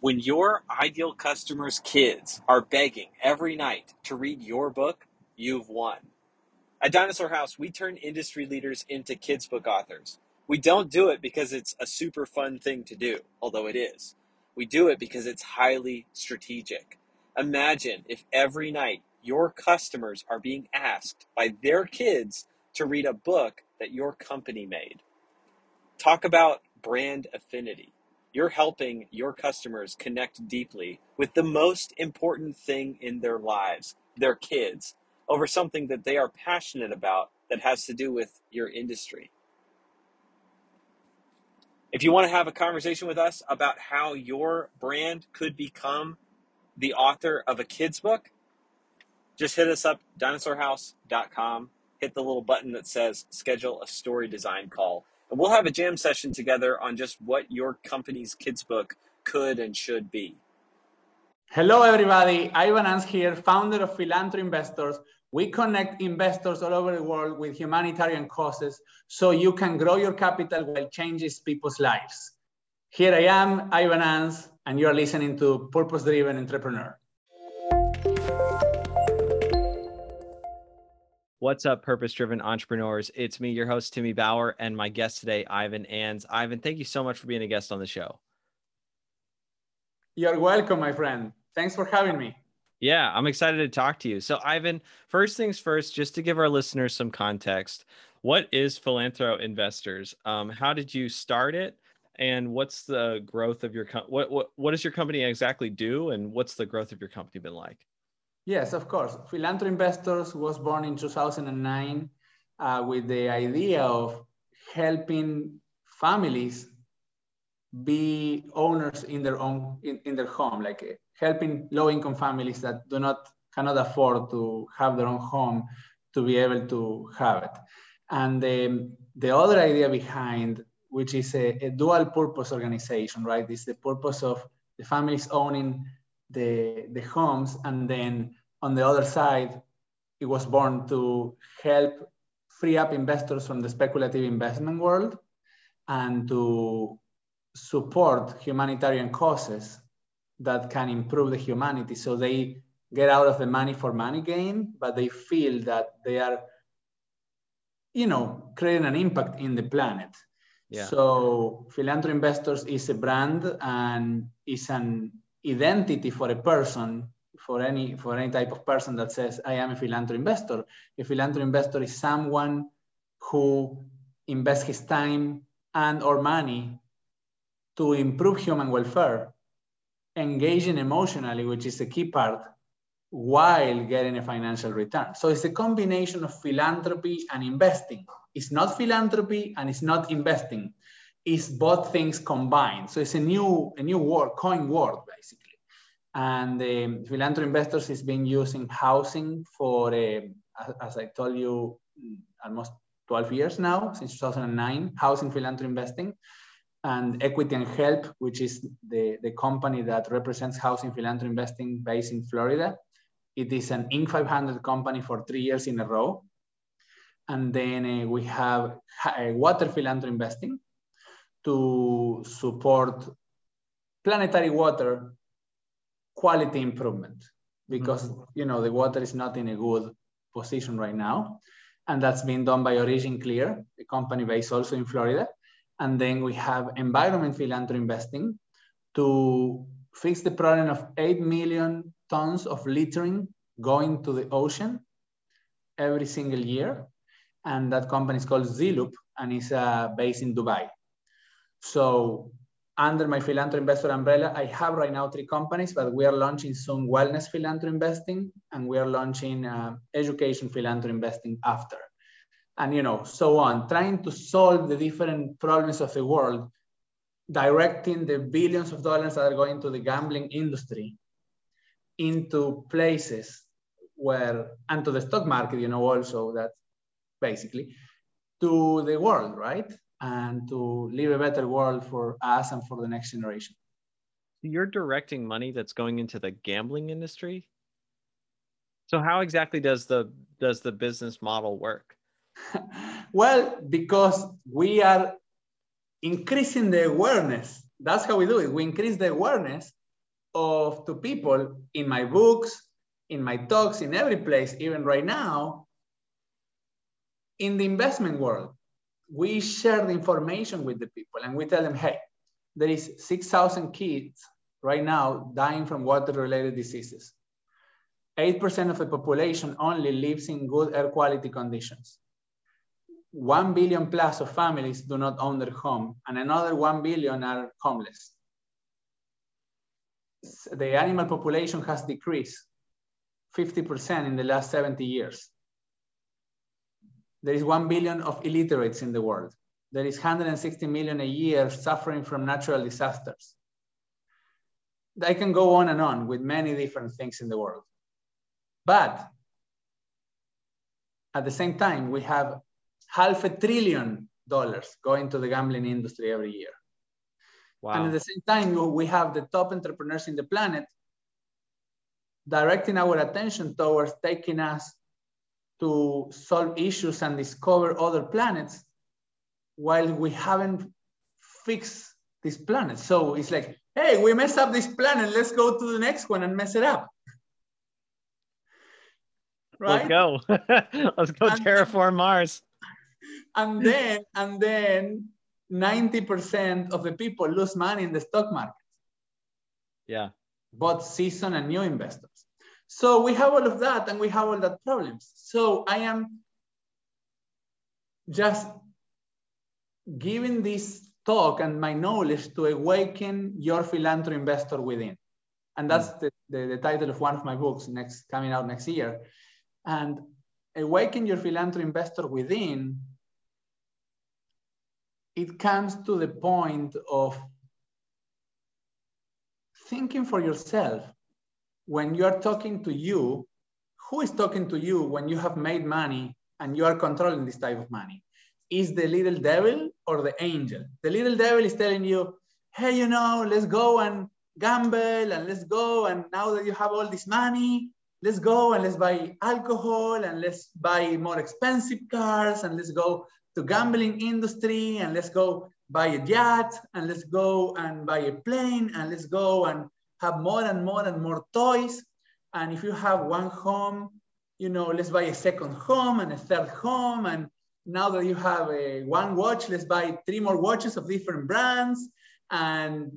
When your ideal customers' kids are begging every night to read your book, you've won. At Dinosaur House, we turn industry leaders into kids' book authors. We don't do it because it's a super fun thing to do, although it is. We do it because it's highly strategic. Imagine if every night your customers are being asked by their kids to read a book that your company made. Talk about brand affinity. You're helping your customers connect deeply with the most important thing in their lives, their kids, over something that they are passionate about that has to do with your industry. If you want to have a conversation with us about how your brand could become the author of a kid's book, just hit us up, dinosaurhouse.com. Hit the little button that says schedule a story design call. And we'll have a jam session together on just what your company's kids' book could and should be. Hello, everybody. Ivan Anz here, founder of Philanthro Investors. We connect investors all over the world with humanitarian causes so you can grow your capital while changing people's lives. Here I am, Ivan Anz, and you're listening to Purpose Driven Entrepreneur. What's up, purpose driven entrepreneurs? It's me, your host, Timmy Bauer, and my guest today, Ivan Anz. Ivan, thank you so much for being a guest on the show. You're welcome, my friend. Thanks for having me. Yeah, I'm excited to talk to you. So, Ivan, first things first, just to give our listeners some context, what is Philanthro Investors? Um, how did you start it? And what's the growth of your company? what, what what does your company exactly do? And what's the growth of your company been like? Yes, of course. Philanthro Investors was born in 2009 uh, with the idea of helping families be owners in their own in, in their home, like uh, helping low-income families that do not cannot afford to have their own home to be able to have it. And um, the other idea behind, which is a, a dual purpose organization, right, is the purpose of the families owning the, the homes and then on the other side, it was born to help free up investors from the speculative investment world and to support humanitarian causes that can improve the humanity. So they get out of the money for money game, but they feel that they are, you know, creating an impact in the planet. Yeah. So Philanthro Investors is a brand and is an identity for a person for any for any type of person that says I am a philanthro investor. A philanthro investor is someone who invests his time and or money to improve human welfare, engaging emotionally, which is a key part, while getting a financial return. So it's a combination of philanthropy and investing. It's not philanthropy and it's not investing. It's both things combined. So it's a new, a new word, coin word, basically and um, Philanthro Investors has been using housing for, uh, as I told you, almost 12 years now, since 2009, housing philanthropy investing, and Equity and Help, which is the, the company that represents housing philanthropy investing based in Florida. It is an Inc. 500 company for three years in a row. And then uh, we have uh, Water Philanthropy Investing to support planetary water quality improvement because mm-hmm. you know the water is not in a good position right now. And that's been done by OriginClear a company based also in florida. And then we have environment philanthropy investing to fix the problem of 8 million tons of littering going to the ocean every single year. And that company is called Zeloop and is uh, based in dubai so under my philanthro investor umbrella, I have right now three companies, but we are launching soon wellness philanthro investing, and we are launching uh, education philanthro investing after, and you know, so on, trying to solve the different problems of the world, directing the billions of dollars that are going to the gambling industry into places where, and to the stock market, you know, also that basically to the world, right? And to leave a better world for us and for the next generation. You're directing money that's going into the gambling industry. So how exactly does the does the business model work? well, because we are increasing the awareness. That's how we do it. We increase the awareness of to people in my books, in my talks, in every place, even right now, in the investment world, we share the information with the people and we tell them, hey, there is 6,000 kids right now dying from water-related diseases. 8% of the population only lives in good air quality conditions. 1 billion plus of families do not own their home, and another 1 billion are homeless. The animal population has decreased 50% in the last 70 years. There is 1 billion of illiterates in the world. There is 160 million a year suffering from natural disasters. I can go on and on with many different things in the world. But at the same time, we have half a trillion dollars going to the gambling industry every year. Wow. And at the same time, we have the top entrepreneurs in the planet directing our attention towards taking us to solve issues and discover other planets while we haven't fixed this planet. So it's like, hey, we messed up this planet. Let's go to the next one and mess it up. Right? Let's go. Let's go and terraform then, Mars. And then, and then 90% of the people lose money in the stock market. Yeah. Both seasoned and new investors. So we have all of that and we have all that problems. So I am just giving this talk and my knowledge to awaken your philanthropy investor within. And that's mm. the, the, the, title of one of my books next coming out next year. And awaken your philanthropy investor within, it comes to the point of thinking for yourself when you are talking to you, who is talking to you when you have made money and you are controlling this type of money? Is the little devil or the angel? The little devil is telling you, hey, you know, let's go and gamble and let's go. And now that you have all this money, let's go and let's buy alcohol and let's buy more expensive cars and let's go to gambling industry and let's go buy a yacht and let's go and buy a plane and let's go and have more and more and more toys. And if you have one home, you know, let's buy a second home and a third home. And now that you have a one watch, let's buy three more watches of different brands and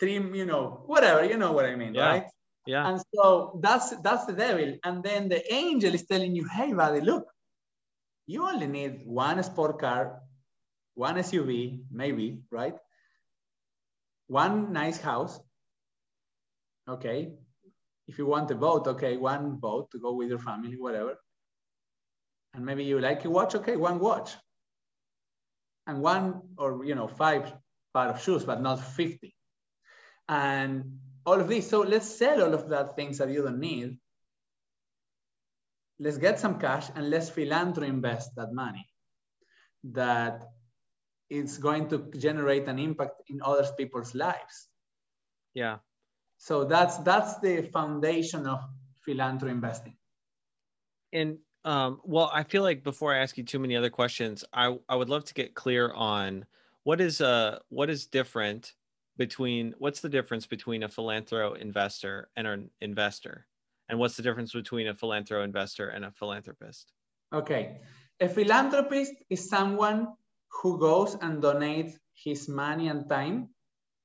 three, you know, whatever, you know what I mean, yeah. right? Yeah. And so that's that's the devil. And then the angel is telling you, hey, buddy, look, you only need one sport car, one SUV, maybe, right? One nice house, okay. If you want a boat, okay, one boat to go with your family, whatever. And maybe you like a watch, okay, one watch. And one or, you know, five pair of shoes, but not 50. And all of this. So let's sell all of that things that you don't need. Let's get some cash and let's philanthropy invest that money that it's going to generate an impact in other people's lives. Yeah. So that's that's the foundation of philanthropy investing. And um, well, I feel like before I ask you too many other questions, I I would love to get clear on what is uh what is different between what's the difference between a philanthro investor and an investor, and what's the difference between a philanthro investor and a philanthropist? Okay, a philanthropist is someone who goes and donates his money and time,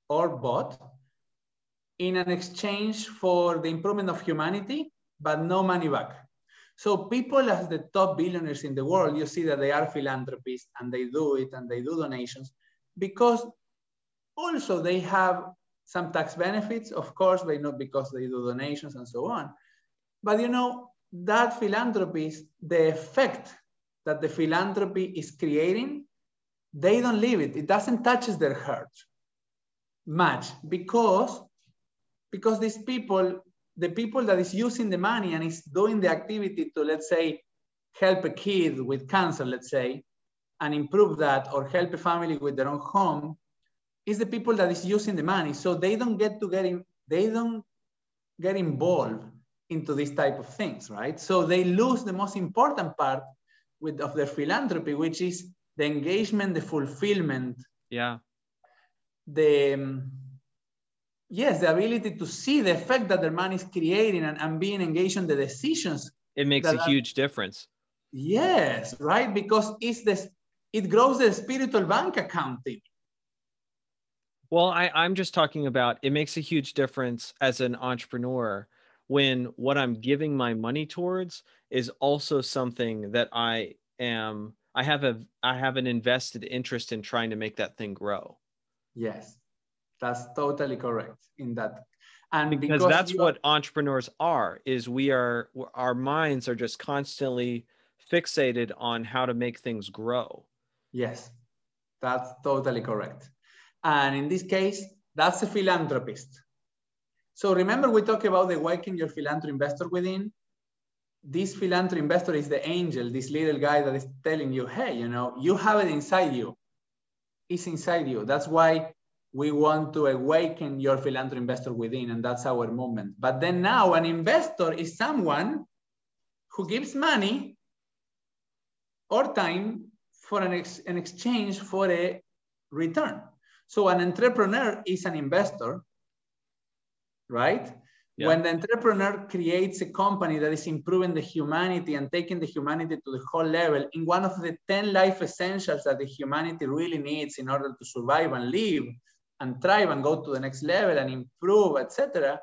or both, in an exchange for the improvement of humanity, but no money back. So people as the top billionaires in the world, you see that they are philanthropists and they do it and they do donations because also they have some tax benefits, of course, but not because they do donations and so on. But you know, that philanthropy, the effect that the philanthropy is creating, they don't leave it. It doesn't touch their heart much because because these people, the people that is using the money and is doing the activity to, let's say, help a kid with cancer, let's say, and improve that, or help a family with their own home, is the people that is using the money. So they don't get to get in, they don't get involved into this type of things, right? So they lose the most important part with of their philanthropy, which is the engagement, the fulfillment. Yeah. The um, yes, the ability to see the effect that their money is creating and, and being engaged in the decisions. It makes a are- huge difference. Yes, right? Because it's this it grows the spiritual bank account thing. Well, I, I'm just talking about it makes a huge difference as an entrepreneur when what I'm giving my money towards is also something that I am I have a I have an invested interest in trying to make that thing grow. Yes, that's totally correct in that. And Because, that's you are- what entrepreneurs are is we are our minds are just constantly fixated on how to make things grow. Yes, that's totally correct. And in this case, that's a philanthropist. So remember we talked about the waking your philanthropy investor within? This philanthropy investor is the angel, this little guy that is telling you, hey, you know, you have it inside you. It's inside you. That's why we want to awaken your philanthropy investor within, and that's our movement. But then now an investor is someone who gives money or time for an, ex- an exchange for a return. So an entrepreneur is an investor, right? Yeah. When the entrepreneur creates a company that is improving the humanity and taking the humanity to the whole level in one of the 10 life essentials that the humanity really needs in order to survive and live and thrive and go to the next level and improve, etc.,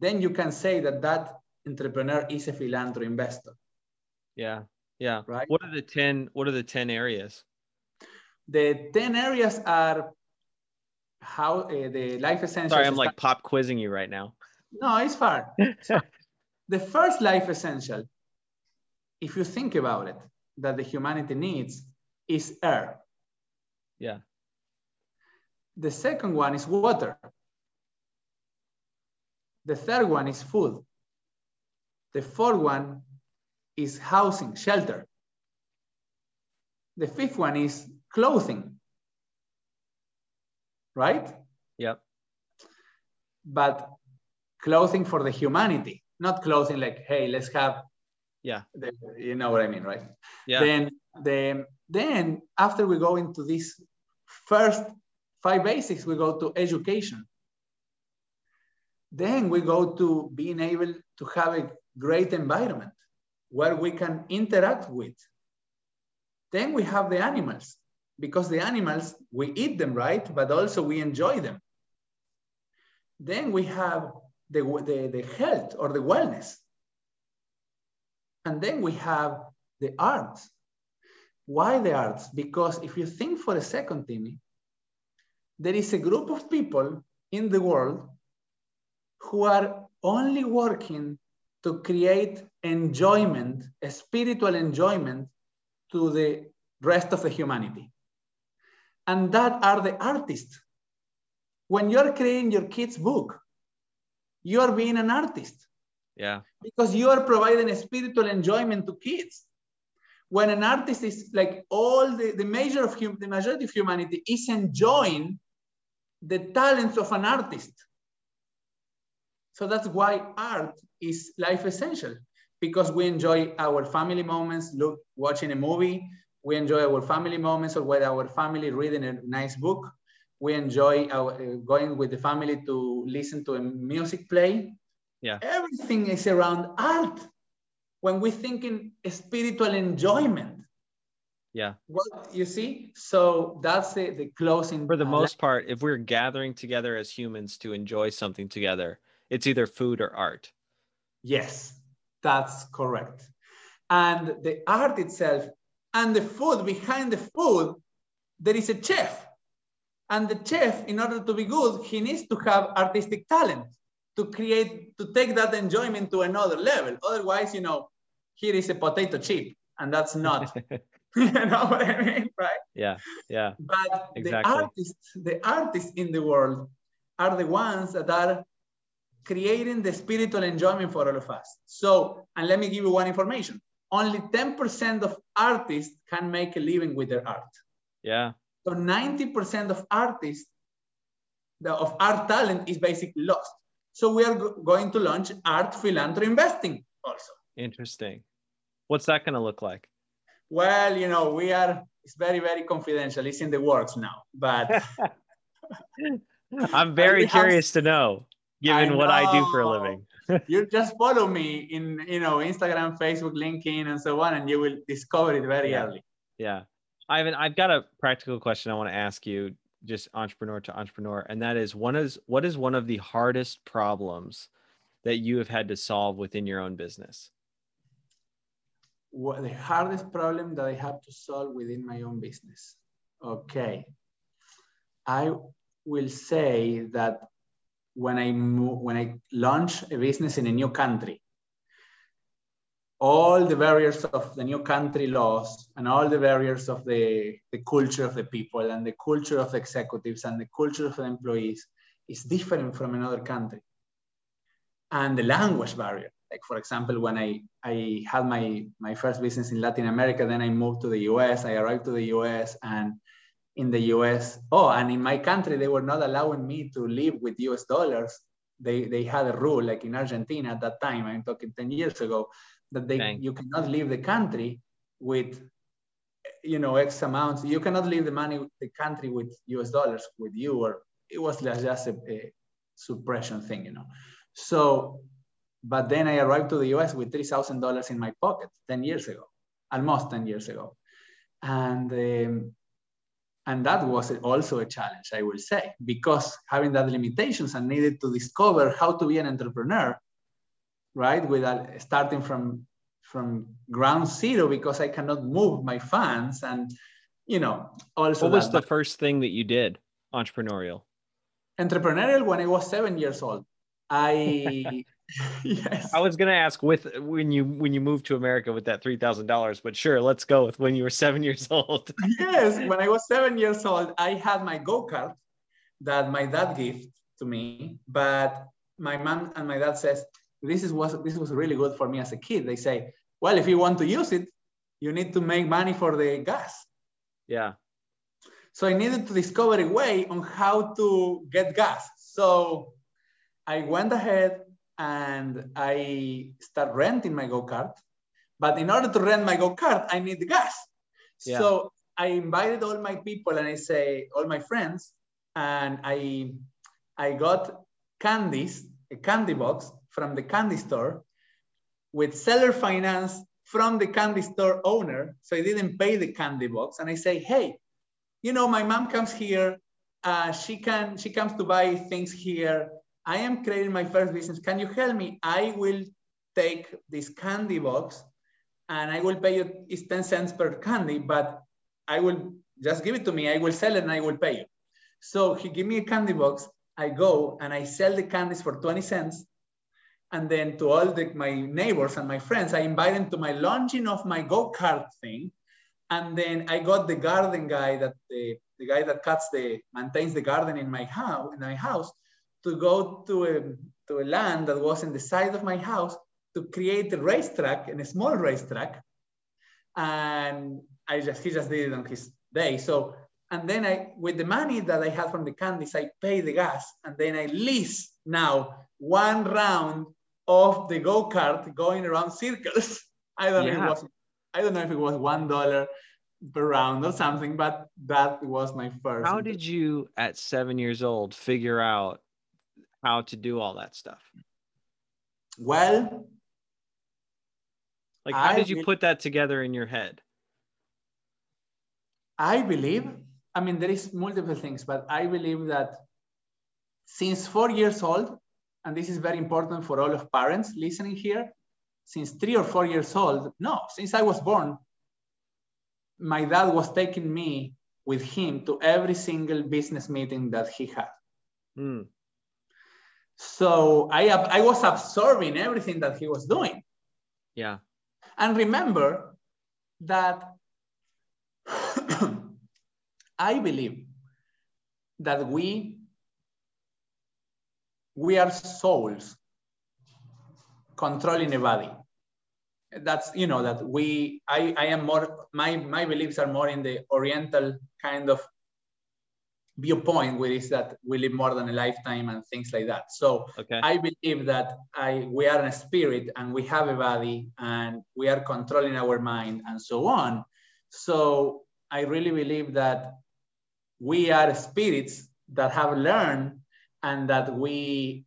then you can say that that entrepreneur is a philanthropy investor. Yeah. Yeah. Right. What are the 10 what are the 10 areas? The 10 areas are how uh, the life essentials. Sorry, I'm like pop quizzing you right now. no, it's fine. So, the first life essential, if you think about it, that the humanity needs is air. Yeah. The second one is water. The third one is food. The fourth one is housing, shelter. The fifth one is clothing. Right? Yep. But clothing for the humanity, not clothing like, hey, let's have, Yeah. the, you know what I mean, right? Yeah. Then, then, then after we go into this first five basics, we go to education. Then we go to being able to have a great environment where we can interact with. Then we have the animals because the animals, we eat them, right? But also we enjoy them. Then we have the, the, the health or the wellness. And then we have the arts. Why the arts? Because if you think for a second, Timmy, there is a group of people in the world who are only working to create enjoyment, a spiritual enjoyment to the rest of the humanity. And that are the artists. When you're creating your kid's book, you are being an artist Yeah. because you are providing a spiritual enjoyment to kids. When an artist is like all the, the major of hum, the majority of humanity is enjoying the talents of an artist. So that's why art is life essential because we enjoy our family moments, look, watching a movie. We enjoy our family moments or with our family reading a nice book. We enjoy our, uh, going with the family to listen to a music play. Yeah. Everything is around art. When we think in spiritual enjoyment, Yeah. well, you see, so that's the, the closing. For the most part, if we're gathering together as humans to enjoy something together, it's either food or art. Yes, that's correct. And the art itself and the food behind the food, there is a chef. And the chef, in order to be good, he needs to have artistic talent to create, to take that enjoyment to another level. Otherwise, you know, here is a potato chip, and that's not, you know what I mean, right? yeah. Yeah. But Exactly. the artists, the artists in the world are the ones that are creating the spiritual enjoyment for all of us. So, and let me give you one information. Only 10% of artists can make a living with their art. Yeah. So 90% of artists, the, of art talent is basically lost. So we are go- going to launch art philanthropy investing also. Interesting. What's that going to look like? Well, you know, we are, it's very, very confidential. It's in the works now, but I'm very curious have, to know, given I what I do for a living. you just follow me in you know Instagram, Facebook, LinkedIn, and so on, and you will discover it very yeah. early. Yeah. Ivan, I've got a practical question I want to ask you, just entrepreneur to entrepreneur, and that is one is what is one of the hardest problems that you have had to solve within your own business? What the hardest problem that I have to solve within my own business. Okay. I will say that when I move, when I launch a business in a new country, all the barriers of the new country laws and all the barriers of the, the culture of the people and the culture of the executives and the culture of the employees is different from another country. And the language barrier. Like for example, when I, I had my, my first business in Latin America, then I moved to the US, I arrived to the US and in the US. Oh, and in my country, they were not allowing me to live with US dollars. They, they had a rule, like in Argentina at that time, I'm talking 10 years ago, that they Dang. you cannot leave the country with you know X amounts. You cannot leave the money the country with US dollars with you, or it was just a, a suppression thing, you know. So, but then I arrived to the US with $3,000 in my pocket 10 years ago, almost 10 years ago. And um, and that was also a challenge, I will say, because having that limitations, and needed to discover how to be an entrepreneur, right? Without starting from from ground zero because I cannot move my funds and you know also. What was the first thing that you did entrepreneurial? Entrepreneurial when I was seven years old. I yes. I was gonna ask with when you when you moved to America with that three thousand dollars, but sure, let's go with when you were seven years old. yes, when I was seven years old, I had my go kart that my dad gave to me, but my mom and my dad says this is was this was really good for me as a kid. They say, well, if you want to use it, you need to make money for the gas. Yeah. So I needed to discover a way on how to get gas. So I went ahead and I start renting my go-kart. But in order to rent my go-kart, I need the gas. Yeah. So I invited all my people and I say, all my friends, and I, I got candies, a candy box from the candy store with seller finance from the candy store owner. So I didn't pay the candy box. And I say, hey, you know, my mom comes here. Uh, she can, she comes to buy things here. I am creating my first business. Can you help me? I will take this candy box and I will pay you, it's 10 cents per candy, but I will just give it to me. I will sell it and I will pay you. So he give me a candy box. I go and I sell the candies for 20 cents. And then to all the, my neighbors and my friends, I invite them to my launching of my go-kart thing. And then I got the garden guy that the, the guy that cuts the, maintains the garden in my house, in my house to go to a, to a land that was in the side of my house to create a racetrack and a small racetrack. And I just, he just did it on his day. So, and then I, with the money that I had from the candies, I pay the gas and then I lease now one round of the go-kart going around circles. I don't yeah. know if it was, I don't know if it was $1 per round or something, but that was my first. How did you at seven years old figure out how to do all that stuff? Well, like how I did you put that together in your head? I believe, I mean, there is multiple things, but I believe that since four years old, and this is very important for all of parents listening here, since three or four years old, no, since I was born, my dad was taking me with him to every single business meeting that he had. Mm. So I, I was absorbing everything that he was doing. Yeah. And remember that I believe that we we are souls controlling a body. That's you know that we I, I am more my my beliefs are more in the oriental kind of viewpoint which is that we live more than a lifetime and things like that so okay. i believe that i we are a spirit and we have a body and we are controlling our mind and so on so i really believe that we are spirits that have learned and that we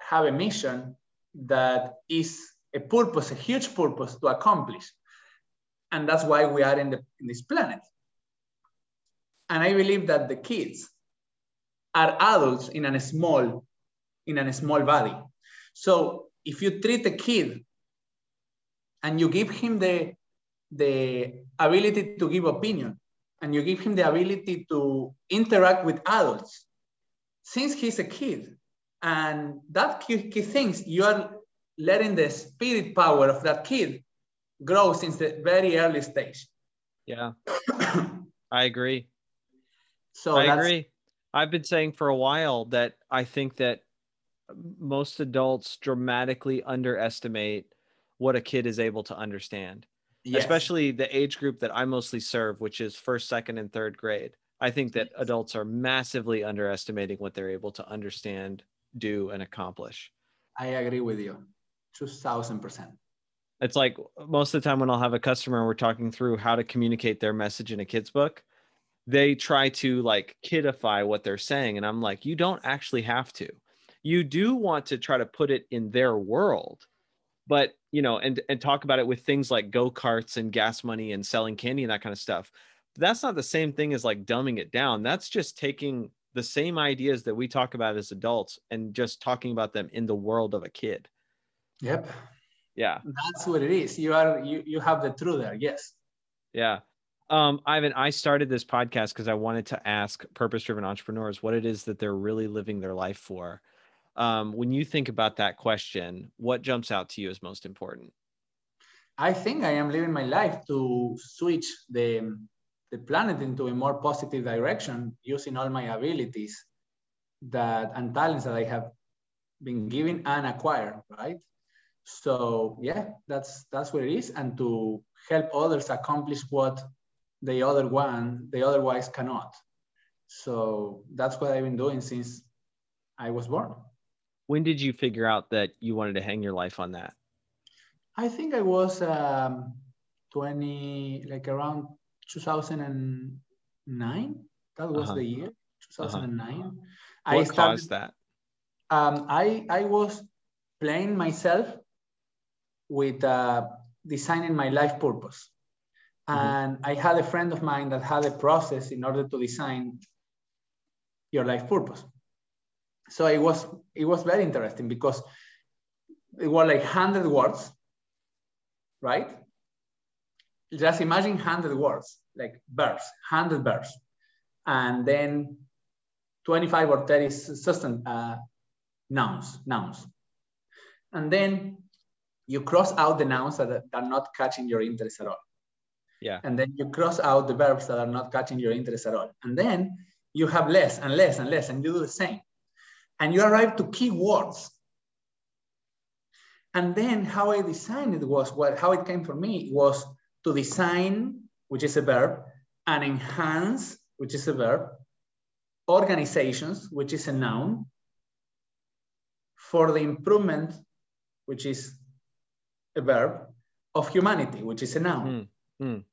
have a mission that is a purpose, a huge purpose to accomplish. And that's why we are in, the, in this planet. And I believe that the kids are adults in a small, in a small body. So if you treat a kid and you give him the, the ability to give opinion and you give him the ability to interact with adults since he's a kid, and that kid, kid thinks you are letting the spirit power of that kid grow since the very early stage. Yeah, I agree. So I agree. I've been saying for a while that I think that most adults dramatically underestimate what a kid is able to understand, yes. especially the age group that I mostly serve, which is first, second, and third grade. I think that adults are massively underestimating what they're able to understand, do, and accomplish. I agree with you, 2000%. It's like most of the time when I'll have a customer and we're talking through how to communicate their message in a kid's book, they try to like kidify what they're saying. And I'm like, you don't actually have to. You do want to try to put it in their world, but you know, and and talk about it with things like go-karts and gas money and selling candy and that kind of stuff. But that's not the same thing as like dumbing it down. That's just taking the same ideas that we talk about as adults and just talking about them in the world of a kid. Yep. Yeah. That's what it is. You are you you have the truth there. Yes. Yeah. Um, Ivan, I started this podcast because I wanted to ask purpose driven entrepreneurs what it is that they're really living their life for. Um, when you think about that question, what jumps out to you as most important? I think I am living my life to switch the, the planet into a more positive direction using all my abilities that and talents that I have been given and acquired, right? So yeah, that's that's what it is, and to help others accomplish what the other one they otherwise cannot. So that's what I've been doing since I was born. When did you figure out that you wanted to hang your life on that? I think I was um, 20, like around 2009. That was uh-huh. the year, 2009. Uh-huh. I what started, caused that? Um, I, I was playing myself with uh, designing my life purpose. Mm-hmm. And I had a friend of mine that had a process in order to design your life purpose. So it was it was very interesting because it was like 100 words, right? Just imagine 100 words, like verbs, 100 verbs. And then 25 or 30 substance uh, nouns, nouns. And then you cross out the nouns that are not catching your interest at all. Yeah. And then you cross out the verbs that are not catching your interest at all. And then you have less and less and less, and you do the same. And you arrive to keywords. And then how I designed it was what how it came for me was to design, which is a verb, and enhance, which is a verb, organizations, which is a noun, for the improvement, which is a verb, of humanity, which is a noun. Mm. Mm.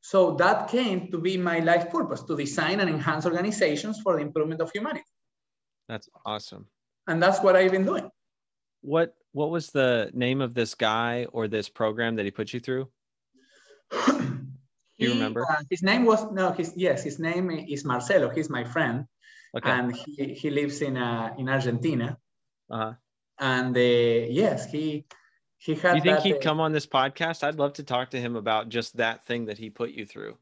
So that came to be my life purpose to design and enhance organizations for the improvement of humanity. That's awesome. And that's what I've been doing. What what was the name of this guy or this program that he put you through? Do you he, remember? Uh, his name was no, his yes, his name is Marcelo. He's my friend, okay. and he, he lives in uh, in Argentina. Uh-huh. And uh, yes, he he had. You think he'd come on this podcast? I'd love to talk to him about just that thing that he put you through.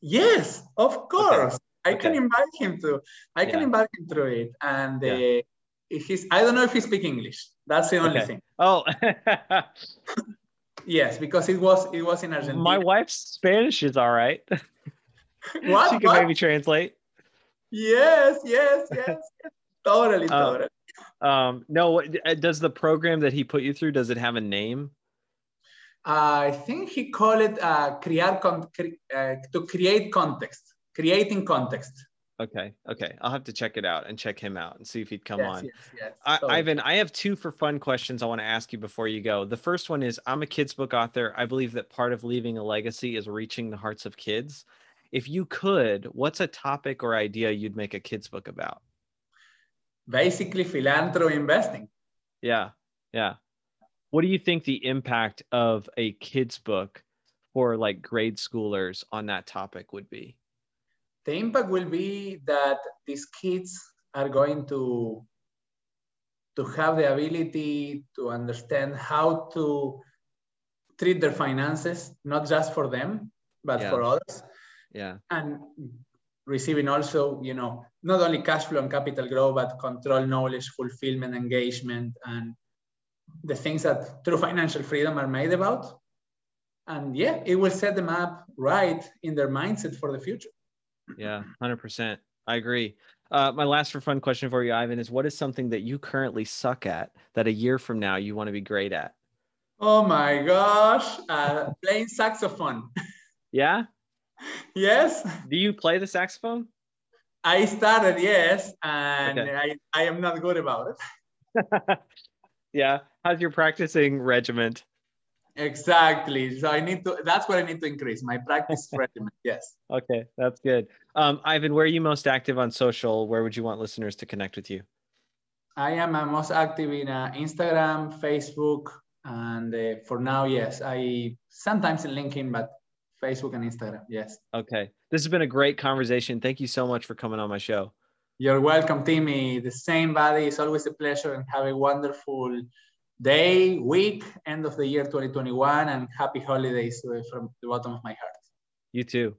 Yes, of course. Okay. I okay. can invite him to. I can invite him through it, and uh, he's. I don't know if he speaks English. That's the only okay. thing. Oh. yes, because it was it was in Argentina. My wife's Spanish is all right. what? she can what? maybe translate. Yes, yes, yes. totally, uh, totally. Um, no, uh, does the program that he put you through does it have a name? Uh, I think he called it uh, create con- cre- uh, to create context, creating context. Okay, okay, I'll have to check it out and check him out and see if he'd come yes, on. Yes, yes. I, Ivan, I have two for fun questions I want to ask you before you go. The first one is I'm a kids book author. I believe that part of leaving a legacy is reaching the hearts of kids. If you could, what's a topic or idea you'd make a kids book about? Basically philanthropy investing. Yeah. Yeah. What do you think the impact of a kid's book for like grade schoolers on that topic would be? The impact will be that these kids are going to to have the ability to understand how to treat their finances, not just for them, but Yeah. for others. Yeah. And receiving also, you know, not only cash flow and capital growth, but control knowledge, fulfillment, engagement, and the things that true financial freedom are made about. And yeah, it will set them up right in their mindset for the future. Yeah. 100%. I agree. Uh, my last for fun question for you, Ivan, is what is something that you currently suck at that a year from now you want to be great at? Oh my gosh, uh, playing saxophone. Yeah. yes, Do you play the saxophone? I started, yes, and Okay. I, I am not good about it. yeah. How's your practicing regiment? Exactly. So I need to, that's what I need to increase my practice regimen. Yes. Okay, that's good. Um, Ivan, where are you most active on social? Where would you want listeners to connect with you? I am uh, most active in uh, Instagram, Facebook, and uh, for now, yes, I sometimes in LinkedIn, but Facebook and Instagram, yes. Okay, this has been a great conversation. Thank you so much for coming on my show. You're welcome, Timmy. The same, buddy. It's always a pleasure and have a wonderful day, week, end of the year 2021, and happy holidays from the bottom of my heart. You too.